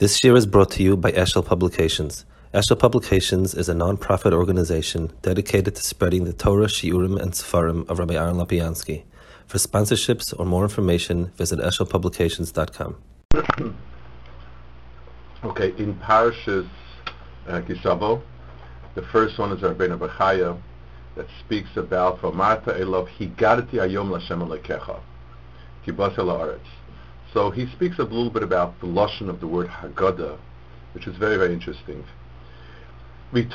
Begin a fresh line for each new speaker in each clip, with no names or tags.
This year is brought to you by Eshel Publications. Eshel Publications is a non-profit organization dedicated to spreading the Torah, Shiurim, and Sefarim of Rabbi Aaron Lapiansky. For sponsorships or more information, visit eshelpublications.com.
okay, in Parashas uh, the first one is Rabbeinu Bechaya that speaks about Vamarta Elov Higadati Ayom Lashem Alekecha Eretz. So he speaks a little bit about the lashon of the word Haggadah, which is very, very interesting. It's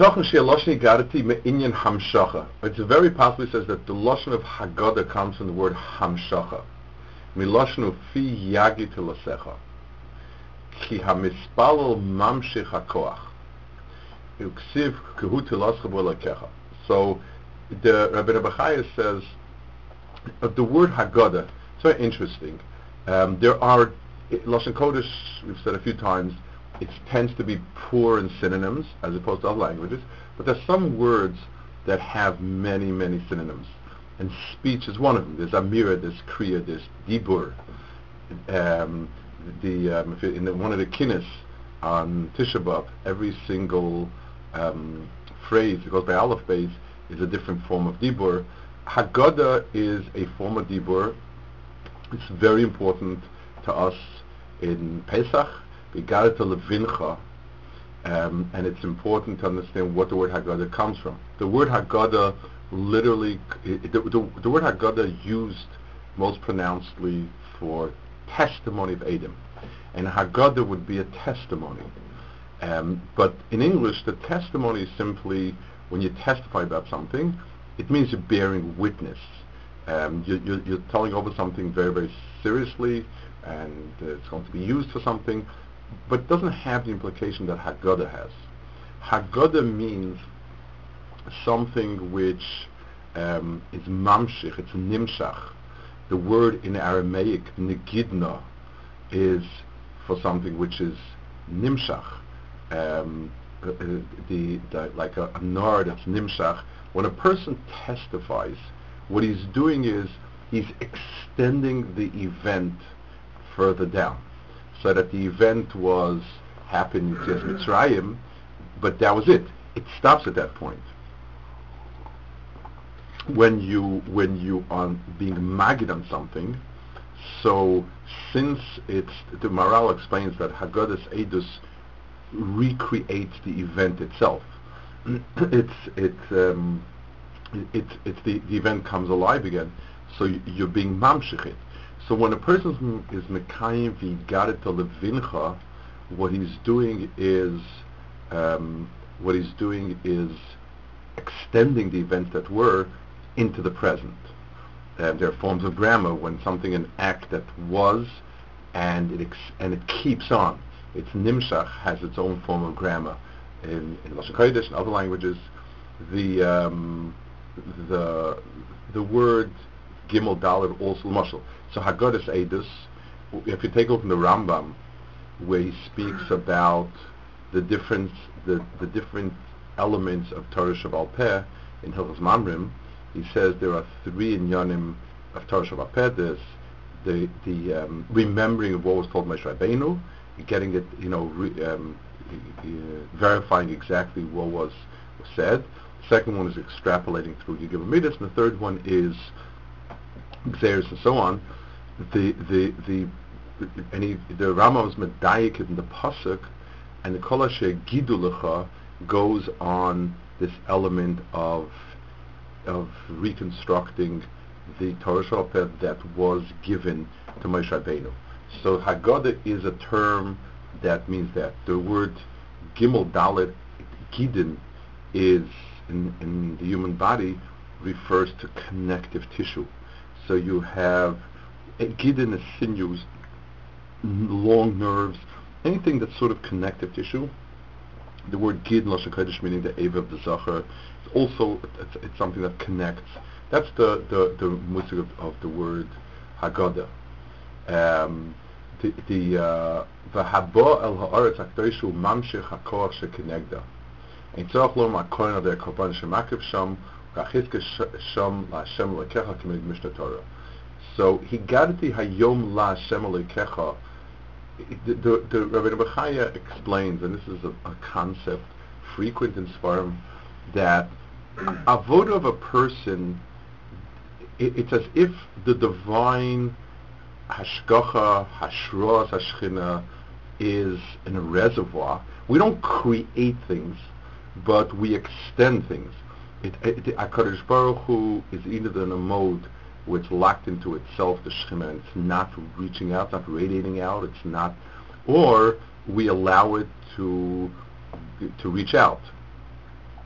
very possible, he says, that the lashon of Haggadah comes from the word Hamshacha. Milashon fi yagi telasecha. Ki hamispalel mamshich hakoach. Uksiv kehu telascha So the Rabbi Bechaya says, the word Haggadah, it's very interesting. Um, there are, Lashon Kodesh, we've said a few times, it tends to be poor in synonyms as opposed to other languages, but there's some words that have many, many synonyms. And speech is one of them. There's Amira, there's Kriya, there's Dibur. Um, the, um, in the, one of the kinnis on Tisha B'Av, every single um, phrase, it goes by Aleph base, is a different form of Dibur. Haggadah is a form of Dibur it's very important to us in Pesach, Begarta Levincha, um, and it's important to understand what the word Haggadah comes from. The word Haggadah literally, it, the, the, the, word Haggadah used most pronouncedly for testimony of Adam. And Haggadah would be a testimony. Um, but in English, the testimony is simply when you testify about something, it means you're bearing witness. Um, you, you're telling over something very, very seriously, and uh, it's going to be used for something, but doesn't have the implication that Haggadah has. Haggadah means something which um, is mamshich, it's nimshach. The word in Aramaic, negidna, is for something which is nimshach. Um, uh, the, the, like a, a nar that's nimshach. When a person testifies, what he's doing is he's extending the event further down. So that the event was happened in Mitzrayim, but that was it. It stops at that point. When you when you are being magid on something, so since it's the Maharal explains that Haggadah's Edus recreates the event itself. it's it's um, it's it's the, the event comes alive again. So you, are being mamshechit. So when a person is mekayim v'garet levincha, what he's doing is um, what he's doing is extending the events that were into the present. Uh, there are forms of grammar when something an act that was and it ex- and it keeps on. Its nimshach has its own form of grammar in in Lashon and other languages. The um, the the word gimel dalet also muscle. So Haggadah's Edus, if you take look the Rambam, where he speaks about the different the, the different elements of Torah Shebaal Peh in Hilchos Mamrim, he says there are three inyanim of Torah Shebaal Peh. There's the the um, remembering of what was told Moshe Rabbeinu, getting it, you know, re, um, uh, verifying exactly what was said. Second one is extrapolating through Yigim and the third one is Xeris and so on. The the the any the Rambam's medayik in the pasuk, and the kolashe gidulecha goes on this element of of reconstructing the Torah Shabbat that was given to Moshe Rabbeinu. So Haggadah is a term that means that the word Gimel Dalet Gidin is in, in the human body refers to connective tissue. So you have gidin sinews, long nerves, anything that's sort of connective tissue. The word gid in Lashon Kodesh meaning the Eva of the Zachar. It's also it's, it's, something that connects. That's the the the musik of, of the word Haggadah. Um, the the uh, the haba el haaretz akdoishu mamshich hakoach shekenegda. So he got the hayom la Hashem lekecha. The, the, the Rabbi Bechaya explains, and this is a, a concept frequent in Svarim, that avoda of a person, it, it's as if the divine hashgacha, hashros, hashchina is in a reservoir. We don't create things, but we extend things. It, it, HaKadosh Baruch Hu is either in a mode where it's locked into itself, the Shekhinah, and it's not reaching out, it's not radiating out, it's not, or we allow it to to reach out.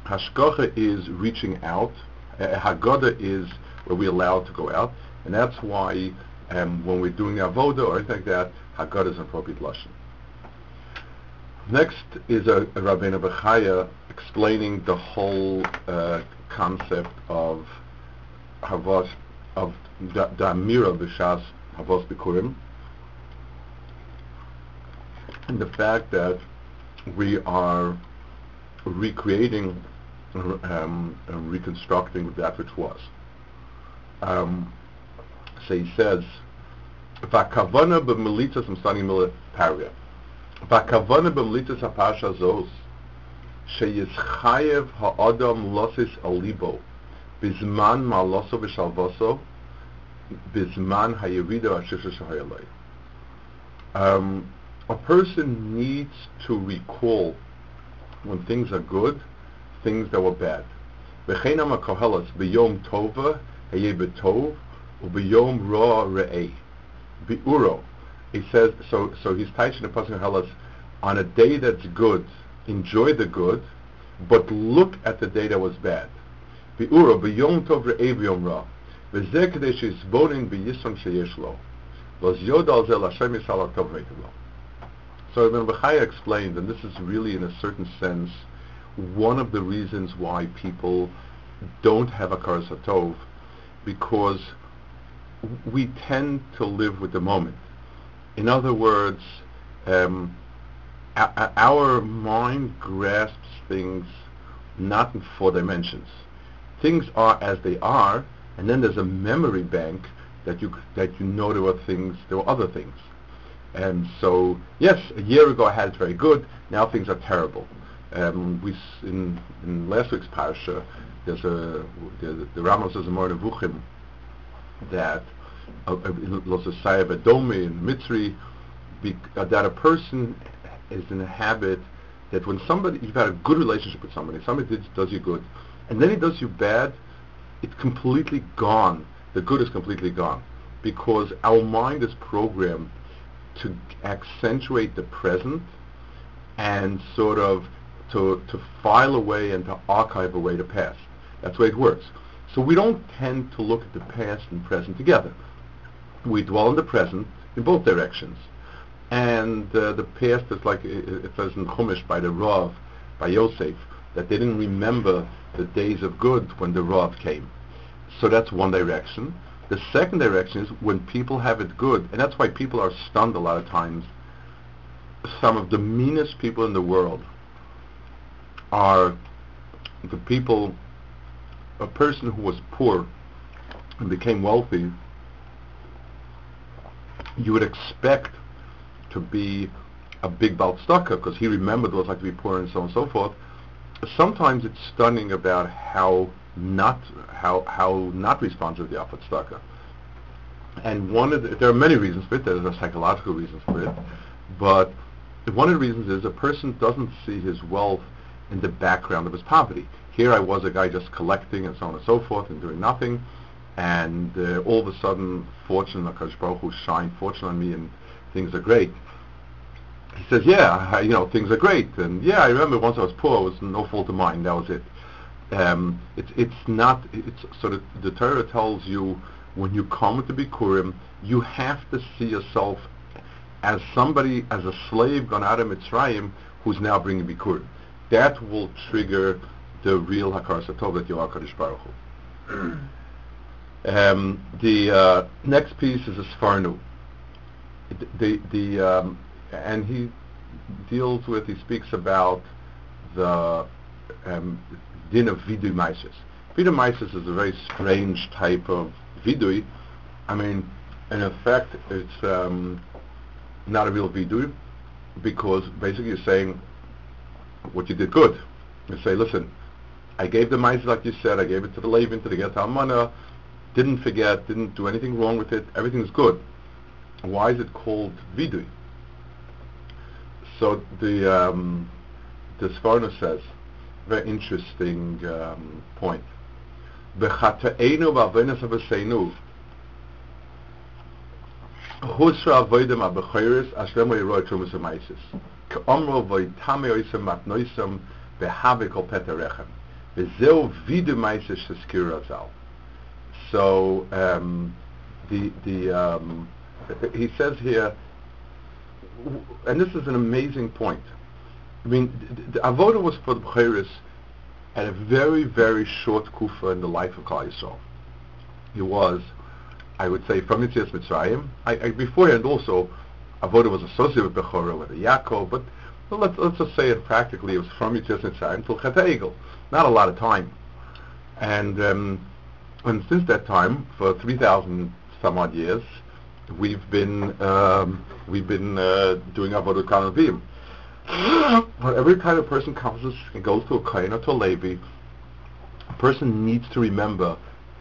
Hashgacha is reaching out. Uh, Haggadah is where we allow it to go out, and that's why um, when we're doing avoda or anything like that, Haggadah is an appropriate lashon. Next is a, a Rabbeinu Bechaya explaining the whole uh, concept of Havas of the, B'Shas Havas Bikurim and the fact that we are recreating um, and reconstructing that which was. Um, so he says, "Vakavana b'melitzas." I'm starting paragraph. "Vakavana b'melitzas hapasha zos sheyischayev ha'adam losis alibo bizman maloso v'shalvoso bizman hayirida ashisha shahayalei." Um, a person needs to recall when things are good, things that were bad. V'cheinam kohelas b'yom tova hayeh b'tov u'b'yom ra re'eh. Bi'uro. He says, so, so he's teaching the person Kohelas, on a day that's good, enjoy the good, but look at the day that was bad. So Ibn Bechaya explained, and this is really in a certain sense one of the reasons why people don't have a Satov, because we tend to live with the moment. In other words, um, our mind grasps things not in four dimensions. Things are as they are, and then there's a memory bank that you that you know there were things, there were other things. And so, yes, a year ago I had it very good. Now things are terrible. Um, we in, in last week's parsha, there's a the, the Ramos says Moreh Nevuchim that Los in Mitzri uh, that a person is in a habit that when somebody you've had a good relationship with somebody, somebody did, does you good, and then he does you bad, it's completely gone. The good is completely gone because our mind is programmed to accentuate the present and sort of to, to file away and to archive away the past. That's the way it works. So we don't tend to look at the past and present together. We dwell in the present in both directions. And uh, the past is like it, says in Chumash by the Rav, by Yosef, that they didn't remember the days of good when the Rav came. So that's one direction. The second direction is when people have it good, and that's why people are stunned a lot of times. Some of the meanest people in the world are the people, a person who was poor and became wealthy, you would expect to be a big balstaka because he remembered what it was like to be poor and so on and so forth. Sometimes it's stunning about how not how how not responsive the Alpha Tzedakah. And one of the, there are many reasons for it. There's a psychological reasons for it, but one of the reasons is a person doesn't see his wealth in the background of his poverty. Here I was a guy just collecting and so on and so forth and doing nothing, and uh, all of a sudden, fortune, Hakadosh Baruch Hu shine fortune on me, and things are great. He says, "Yeah, I, you know, things are great, and yeah, I remember once I was poor, it was no fault of mine. That was it." um, it's it's not it's sort of the Torah tells you when you come to Bikurim, you have to see yourself as somebody as a slave gone out of Mitzrayim who's now bringing Bikurim. That will trigger the real Hakaras Hatov that you are Kadosh Baruch Hu. um, the uh, next piece is a Sforno. The the um, and he deals with he speaks about the um, din of vidui maisis. Vidui maisis is a very strange type of vidui. I mean, in effect, it's um, not a real vidui, because basically you're saying what you did good. You say, listen, I gave the mice like you said, I gave it to the Levin, to the Get Almana, didn't forget, didn't do anything wrong with it, everything's good. Why is it called vidui? So the um, the Sforno says, very interesting um, point. B'chata'enu b'avonis avosenu husra avodim ab'choyres ashlem oiroi trumas amaisis k'omro v'itame oisem matnoisem v'have kol peterechem v'zeu vidu maisis sheskir azal so um, the the um, he says here and this is an amazing point I mean, the, Avodah was for the B'cheres at a very, very short kufa in the life of Klal Yisrael. It was, I would say, from Yitzias Mitzrayim. I, I, beforehand also, Avodah was associated with Bechorah, with Yaakov, but let's, let's just say it practically, it was from Yitzias Mitzrayim Chet Not a lot of time. And, um, and since that time, for 3,000 some odd years, we've been, um, we've been uh, doing Avodah Kanavim when every time a person comes and goes to a kohen or to a Levi, a person needs to remember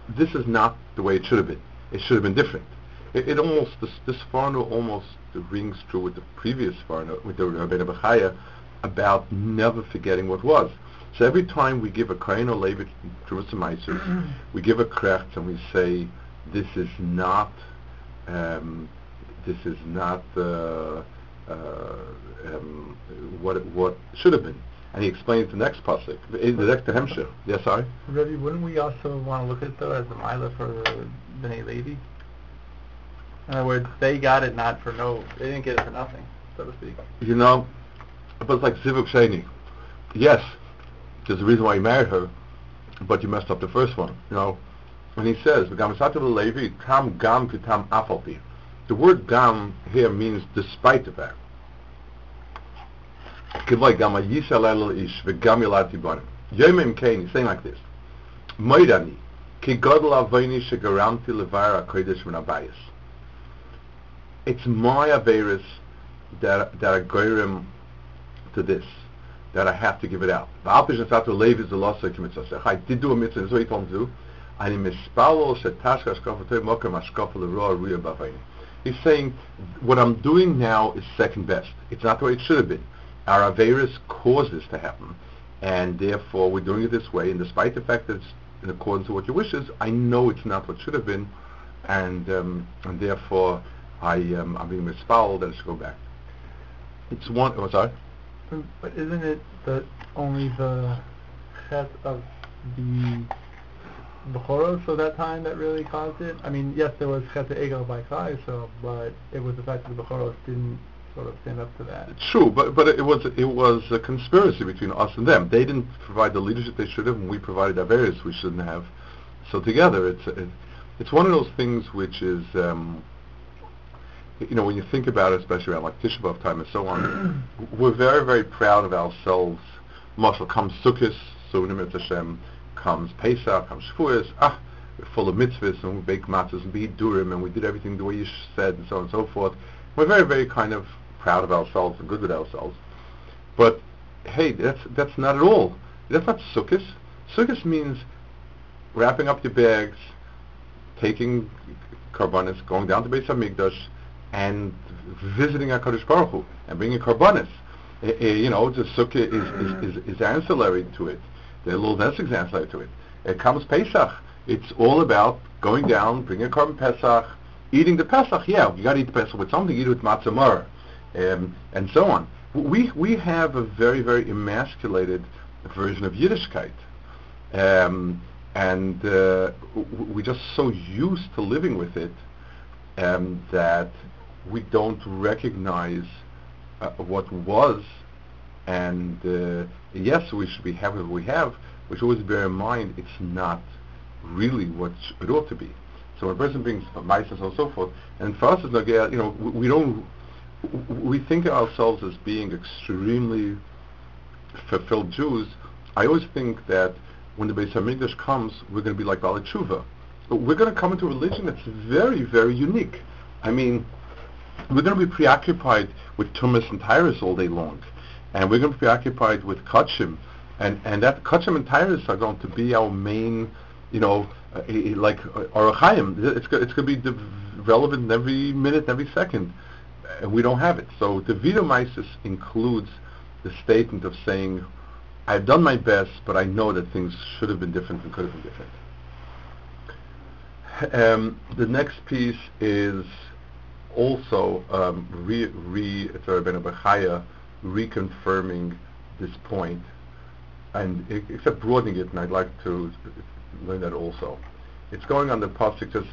this is not the way it should have been. It should have been different. It, it almost this this Sforno almost rings true with the previous Sforno with the Rabbeinu Bechaya about never forgetting what was. So every time we give a kohen or Levi to Meiser, we give a krecht and we say this is not um, this is not uh, uh, um, what it, what should have been. And he explains the next pasuk, the next hemshir. Yes, sorry.
Rebbe, wouldn't we also want to look at it though as a mila for the Bnei Levi? In other words, they got it not for no, they didn't get it for nothing, so to speak.
You know, but it's like Zivug Sheni. Yes, there's a reason why you married her, but you messed up the first one. You know, when he says, Levi, Tam Gam Kitam Afalpi. The word Gam here means despite the fact. He's saying like this. Min abayis. It's my Averis that, that goyim to this, that I have to give it out. I did do a mitzvah, this what he told him to do. He's saying, what I'm doing now is second best. It's not the way it should have been. Our Averis caused this to happen, and therefore we're doing it this way, and despite the fact that it's in accordance with what your wishes, I know it's not what should have been, and, um, and therefore I, um, I'm being misfouled and I should go back. It's one, oh, sorry?
But isn't it that only the chet of the Bechoros of that time that really caused it? I mean, yes, there was chet ego by Klai, so but it was the fact that the Bechoros didn't sort of stand up to that.
True, but but it was it was a conspiracy between us and them. They didn't provide the leadership they should have, and we provided our various we shouldn't have. So together, it's it, it's one of those things which is. Um, you know, when you think about it, especially around like Tisha B'Av time and so on, we're very, very proud of ourselves. Marshall comes Sukkot, so Hashem, comes Pesach, comes Shavuos, ah, we're full of mitzvahs, and we bake matzahs and be durim, and we did everything the way you said, and so on and so forth. We're very, very kind of proud of ourselves and good with ourselves. But hey, that's that's not at all. That's not sukkahs. Sukkahs means wrapping up your bags, taking karbanis, going down to Beis Hamikdash, and visiting Hakadosh Baruch Hu and bringing karbanis. Uh, you know, the sukkah is, is, is, is ancillary to it. The little nesig ancillary to it. It comes Pesach. It's all about going down, bringing a korban Pesach, eating the Pesach. Yeah, you got to eat the Pesach with something. Eat it with matzah um, and so on. We we have a very very emasculated version of Yiddishkeit, um, and uh, we're just so used to living with it um, that we don't recognize uh, what was. And uh, yes, we should be happy what we have. We should always bear in mind it's not really what it ought to be. So when a person brings mice and so forth, and for us as Nogea, you know, we, we don't we think of ourselves as being extremely fulfilled Jews. I always think that when the Beis Hamikdash comes, we're going to be like Baalei Teshuva. We're going to come into a religion that's very, very unique. I mean, we're going to be preoccupied with Tumas and Tyrus all day long. And we're going to be preoccupied with Kachim. And, and that Kachim and Tyrus are going to be our main, you know, uh, like uh, Arachaim. It's, it's going to be relevant every minute, every second. And we don't have it. So the Vidomysis includes the statement of saying, I've done my best, but I know that things should have been different and could have been different. Um, the next piece is also um, re, re reconfirming this point, and except broadening it, and I'd like to learn that also. It's going on the pasuk says,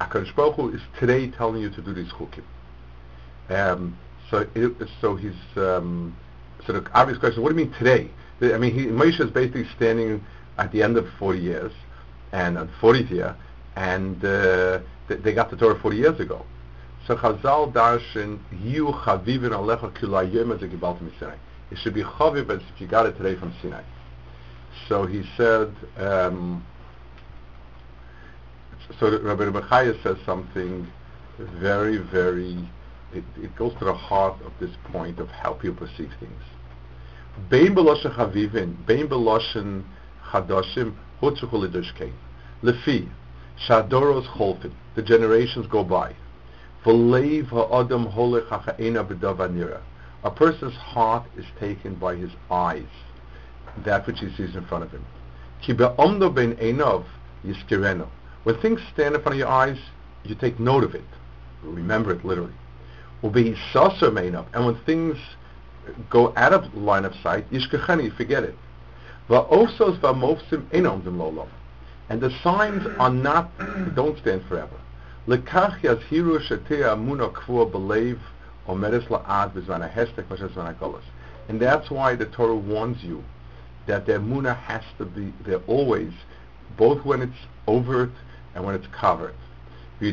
HaKadosh Baruch Hu is today telling you to do these chukim. Um, so, it, so he's um, so the obvious question: What do you mean today? I mean, he, Moshe is basically standing at the end of 40 years, and on 40th year, and uh, th- they got the Torah 40 years ago. So Chazal darshan you chavivin alecha kilayim as a It should be chaviv as if you got it today from Sinai. So he said. Um, so Rabbi Bechaya says something very, very. It, it goes to the heart of this point of how people perceive things. Bein beloshen chavivin, bein beloshen chadashim, lidushkein. Lefi, shadoros cholfin, the generations go by. V'leiv ha'adam holech ha'cha'ena b'davanira. A person's heart is taken by his eyes, that which he sees in front of him. Ki be'omdo ben enov yiskireno. When things stand in front of your eyes, you take note of it. Remember it literally. And when things go out of line of sight, you forget it. And the signs are not, don't stand forever. And that's why the Torah warns you that the Muna has to be there always, both when it's overt and when it's covered. The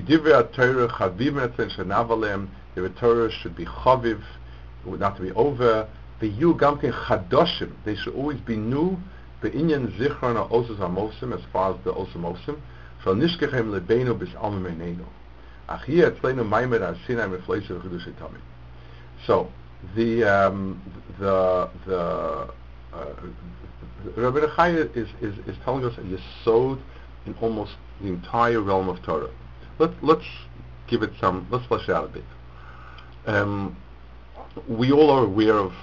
Torah should be chaviv, not to be over. The yu gamkin chadoshim, they should always be new. The inyan zichron osus amosim, as far as the osamosim. Shal nishkechem lebeinu bis almamenenu. Achia etzleinu maimed ar sinai mefleiser chidushay tamid. So, the, um, the, the, uh, Rabbi Bechaya is, is, is telling us a yesod in almost the entire realm of Torah. Let, let's give it some, let's flesh it out a bit. Um, we all are aware of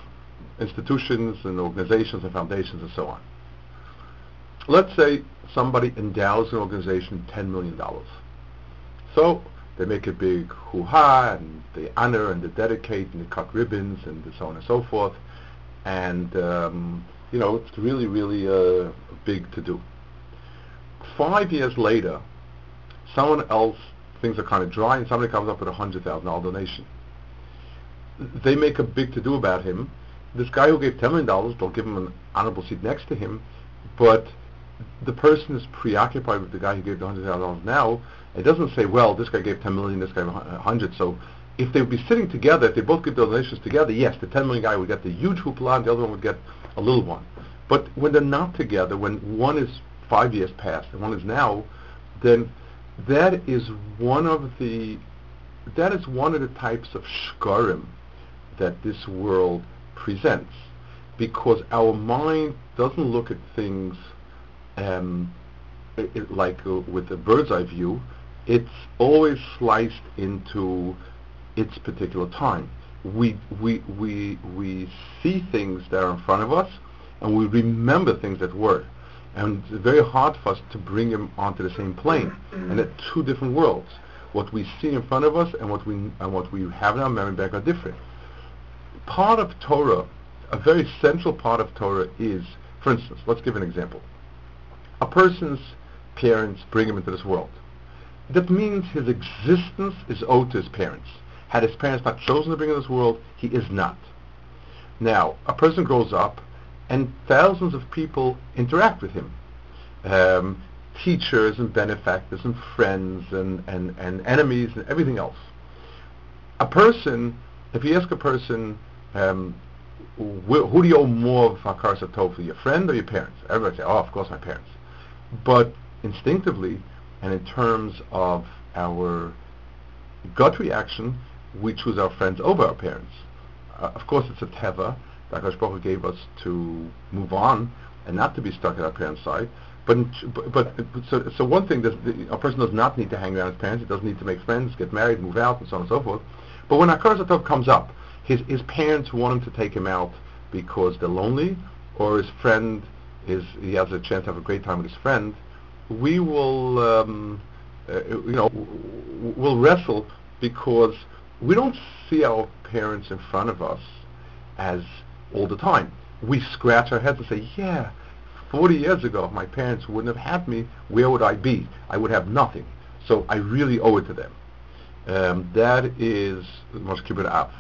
institutions and organizations and foundations and so on. Let's say somebody endows an organization $10 million. So they make a big hoo-ha and they honor and they dedicate and they cut ribbons and so on and so forth. And, um, you know, it's really, really uh, big to do five years later, someone else, things are kind of dry, and somebody comes up with a $100,000 donation. They make a big to-do about him. This guy who gave $10 million, they'll give him an honorable seat next to him, but the person is preoccupied with the guy who gave the $100,000 now. It doesn't say, well, this guy gave 10 million, this guy 100, so if they would be sitting together, if they both give donations together, yes, the 10 million guy would get the huge hoopla and the other one would get a little one. But when they're not together, when one is five years past and one is now, then that is one of the that is one of the types of shkarim that this world presents, because our mind doesn't look at things um, it, like uh, with a bird's eye view. It's always sliced into its particular time. We we we we see things that are in front of us, and we remember things that were and it's very hard for us to bring them onto the same plane. and they're two different worlds. What we see in front of us and what we and what we have in our memory bank are different. Part of Torah, a very central part of Torah is, for instance, let's give an example. A person's parents bring him into this world. That means his existence is owed to his parents. Had his parents not chosen to bring him into this world, he is not. Now, a person grows up and thousands of people interact with him. Um, teachers and benefactors and friends and, and, and enemies and everything else. A person, if you ask a person, um, wh- who do you owe more of Hakaras Hatov your friend or your parents? Everybody say, oh, of course my parents. But instinctively, and in terms of our gut reaction, we choose our friends over our parents. Uh, of course, it's a teva that Hu gave us to move on and not to be stuck at our parents' side. But, but, but so, so one thing, a person does not need to hang around his parents. He doesn't need to make friends, get married, move out, and so on and so forth. But when Hakadosh Tov comes up, his, his parents want him to take him out because they're lonely, or his friend is he has a chance to have a great time with his friend. We will, um, uh, you know, we'll wrestle because we don't see our parents in front of us as all the time. We scratch our heads and say, yeah, 40 years ago, if my parents wouldn't have had me, where would I be? I would have nothing. So I really owe it to them. Um, that is Moshe Kibbutz Av.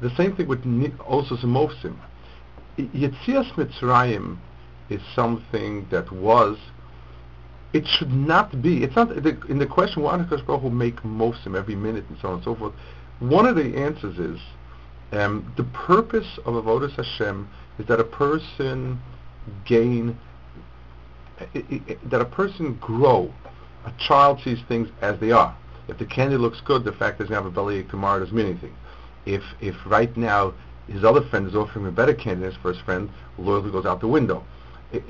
The same thing with also Mosim. Yetzias Mitzrayim is something that was, it should not be, it's not, the, in the question, why does Baruch Hu make Mosim every minute and so on and so forth, one of the answers is, um, the purpose of Avodas Hashem is that a person gain it, it, that a person grow. A child sees things as they are. If the candy looks good, the fact that he's going to have a bellyache tomorrow doesn't mean anything. If if right now his other friend is offering a better candy than his first friend, loyalty goes out the window.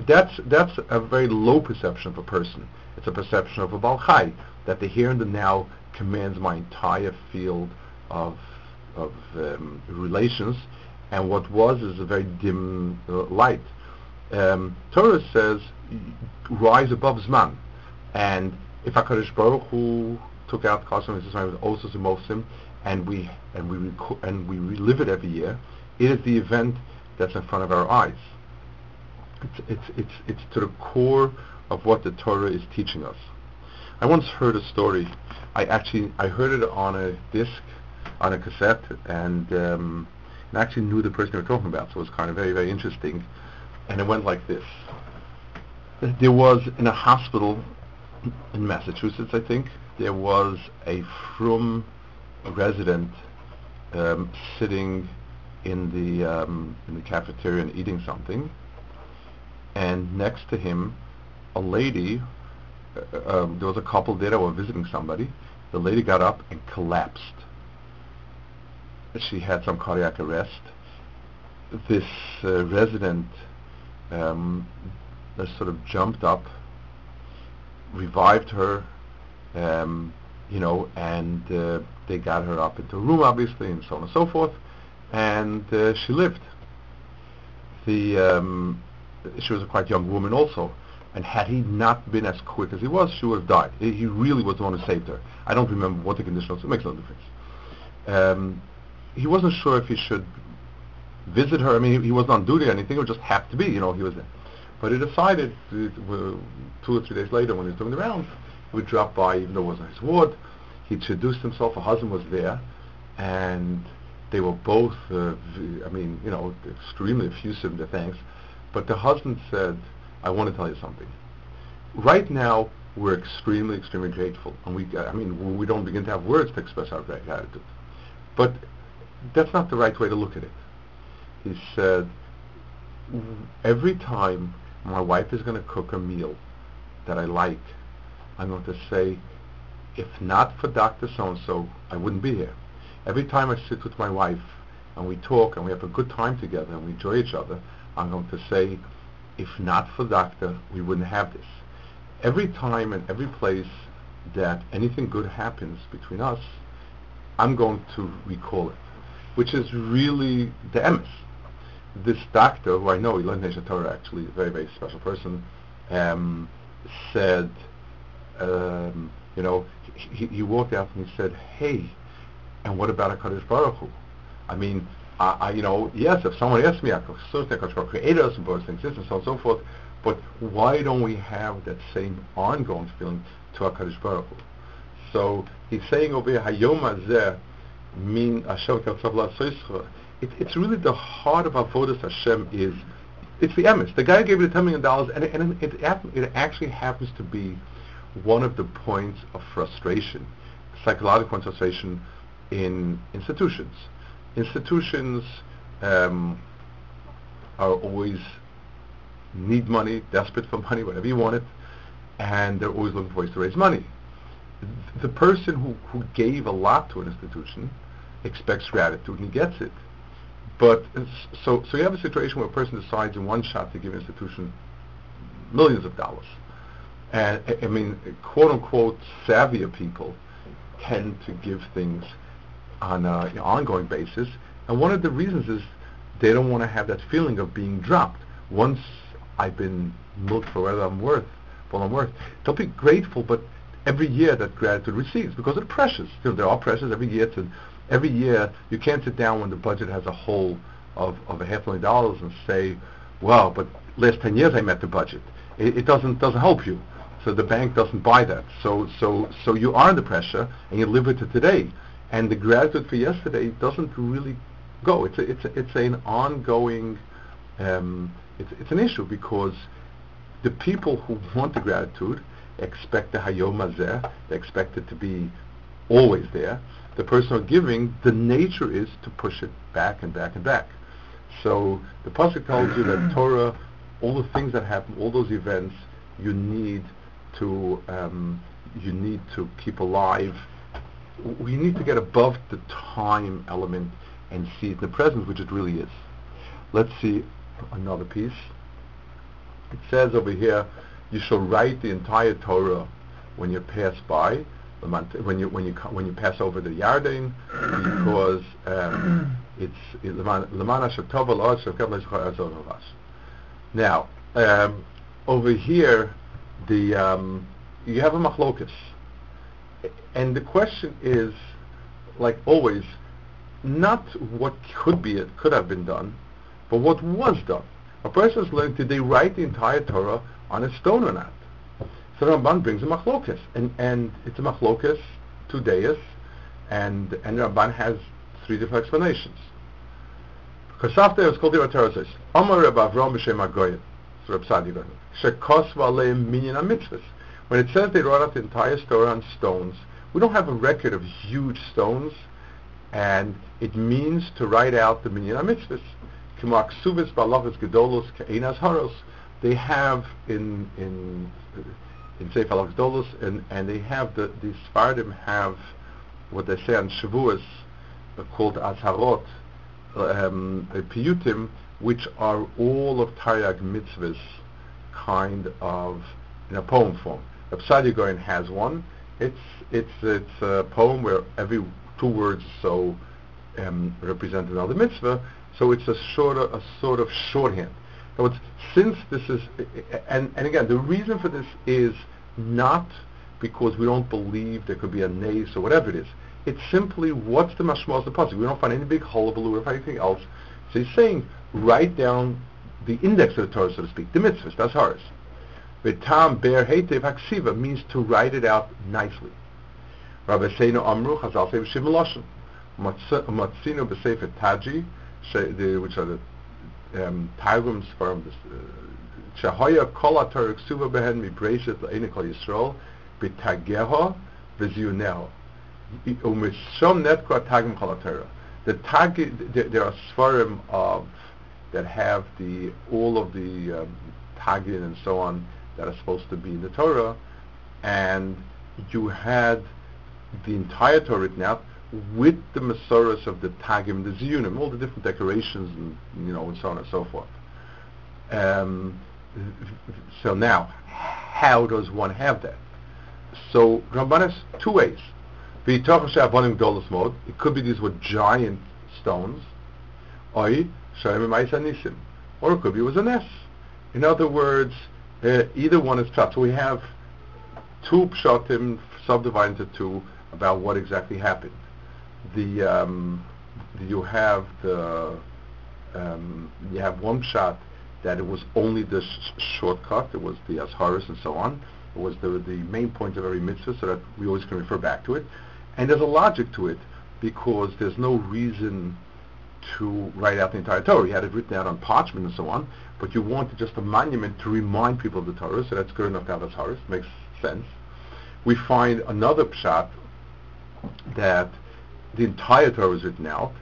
That's that's a very low perception of a person. It's a perception of a balchai that the here and the now commands my entire field of of um, relations, and what was is a very dim uh, light. Um, Torah says rise above Zman. And if HaKadosh Baruch Hu took out Chasam Mitzvah with also Mosim, and we and we and we relive it every year, it is the event that's in front of our eyes. It's it's it's it's to the core of what the Torah is teaching us. I once heard a story. I actually I heard it on a disc, on a cassette, and um, and actually knew the person they were talking about. So it was kind of very very interesting. And it went like this there was in a hospital in Massachusetts, I think, there was a frum resident um, sitting in the um, in the cafeteria and eating something, and next to him, a lady. Uh, um, there was a couple there that were visiting somebody. The lady got up and collapsed. She had some cardiac arrest. This uh, resident um, sort of jumped up, revived her, um, you know, and uh, they got her up into a room, obviously, and so on and so forth, and uh, she lived. The um, she was a quite young woman also, and had he not been as quick as he was, she would have died. He really was the one who saved her. I don't remember what the condition was. It makes no difference. Um, he wasn't sure if he should visit her. I mean, he, he wasn't on duty or anything. It would just have to be. You know, he was there. But he decided uh, two or three days later when he was doing the rounds, he would drop by even though it wasn't his ward. He introduced himself. Her husband was there, and they were both, uh, I mean, you know, extremely effusive in their thanks. But the husband said, I want to tell you something. Right now, we're extremely, extremely grateful. And we, I mean, we don't begin to have words to express our gratitude. But that's not the right way to look at it. He said, every time my wife is going to cook a meal that I like, I'm going to say, if not for Dr. So-and-so, I wouldn't be here. Every time I sit with my wife and we talk and we have a good time together and we enjoy each other, I'm going to say, if not for Doctor, we wouldn't have this. Every time and every place that anything good happens between us, I'm going to recall it, which is really the emes this doctor, who I know, learned Nation Torah actually, a very, very special person, um, said, um, you know, he, he walked out and he said, hey, and what about HaKadosh Baruch Hu? I mean, I, I, you know, yes, if someone asks me, I certainly HaKadosh Baruch Hu created us and us into existence, so on and so forth, but why don't we have that same ongoing feeling to HaKadosh Baruch Hu? So he's saying over here, Hayom Hazeh, min Hashem it, it's really the heart of Avodas Hashem is, it's the emes. The guy who gave you the $10 million, and, and it, it actually happens to be one of the points of frustration, psychological frustration in institutions. Institutions um, are always need money, desperate for money, whatever you want it, and they're always looking for ways to raise money. the person who, who gave a lot to an institution expects gratitude and gets it. But so so you have a situation where a person decides in one shot to give an institution millions of dollars. And I mean, quote unquote, savvier people tend to give things on an ongoing basis. And one of the reasons is they don't want to have that feeling of being dropped. Once I've been milked for what I'm worth, what I'm worth, they'll be grateful, but every year that gratitude recedes because of the pressures. You know, there are pressures every year to every year you can't sit down when the budget has a hole of, of a half million dollars and say, well, but last 10 years I met the budget. It, it doesn't doesn't help you. So the bank doesn't buy that. So so so you are under pressure and you live with it today. And the gratitude for yesterday doesn't really go. It's a, it's a, it's an ongoing um, it's it's an issue because the people who want the gratitude expect the hayom hazeh, they expect it to be always there. The person who's giving, the nature is to push it back and back and back. So the pasuk tells you that Torah, all the things that happen, all those events, you need to um, you need to keep alive. We need to get above the time element and see it in the present, which it really is. Let's see another piece. It says over here, you shall write the entire Torah when you pass by, when you when you when you pass over the Yarden, because um, it's now um, over here the um, you have a machlokas, and the question is, like always, not what could be it could have been done, but what was done. A person is learning, did they write the entire Torah on a stone or not? So Ramban brings a machlokas, and, and it's a machlokas, two days, and and Ramban has three different explanations. After it's called the Torah says, Amar Reb Avram b'Shem Agoyim, so Reb Sadi Shekos v'aleim minyan mitzvahs. When it says they wrote out the entire story on stones, we don't have a record of huge stones, and it means to write out the minyan mitzvahs. K'maksuvis balachas gedolos ka'enas haros. They have in in in Sefer Gedolos, and and they have the the Sfardim have what they say on Shavuos uh, called Azharot, um, Piyutim, which are all of Taryag mitzvahs kind of in a poem form. Reb Goyen has one. It's it's it's a poem where every two words so um, represent another mitzvah. So it's a sort of a sort of shorthand. Words, since this is, and and again, the reason for this is not because we don't believe there could be a nace or whatever it is. It's simply what's the mashma of the pasuk. We don't find any big hullabaloo or anything else. So he's saying write down the index of the Torah, so to speak, the mitzvahs. That's hers. Vitam ber hetev haksiva means to write it out nicely. Rabbi Seinu Amru Chazal say b'shim lashon. Matzino b'sefer Taji, which are the um, Targums from the Shahoya kol atar ksuva behen mibrashet la'ene kol Yisrael b'tageho v'ziyuneo. Umishom netkwa tagim kol The tag, there are svarim of that have the all of the um, and so on that are supposed to be in the Torah, and you had the entire Torah written out with the Masoras of the Tagim, the Ziyunim, all the different decorations and you know and so on and so forth. Um, so now, how does one have that? So Ramban has two ways. It could be these were giant stones, or it could be it was a nest. In other words, uh, either one is pshat. So we have two pshatim subdivided into two about what exactly happened. The, um, you have the um, you have one shot that it was only the sh- shortcut. It was the asharis and so on. It was the the main point of every mitzvah, so that we always can refer back to it. And there's a logic to it because there's no reason to write out the entire Torah. You had it written out on parchment and so on, but you wanted just a monument to remind people of the Torah, so that's good enough to have asharis. Makes sense. We find another pshat that the entire Torah was written out,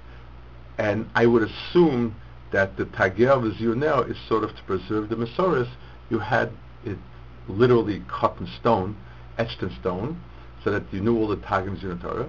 and I would assume that the Tager V'Ziyonel is sort of to preserve the Masoris. You had it literally cut in stone, etched in stone, so that you knew all the tagims in Torah.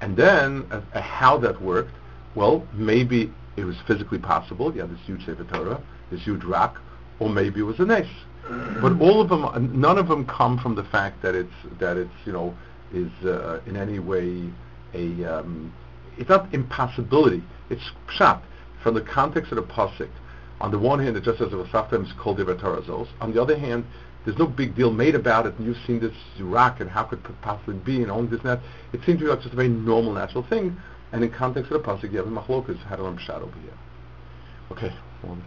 And then uh, uh, how that worked, well, maybe it was physically possible. You had this huge Sefer Torah, this huge rock, or maybe it was a nes. But all of them, none of them come from the fact that it's that it's you know is uh, in any way a um, it's not impossibility. It's pshat from the context of the pasuk. On the one hand, it just says it was sometimes called the On the other hand, there's no big deal made about it, and you've seen this rock, and how could it possibly be, and all this and that. It seems to be like just a very normal, natural thing. And in context of the pasuk, you have a machlokas, how learn pshat over here. Okay, one,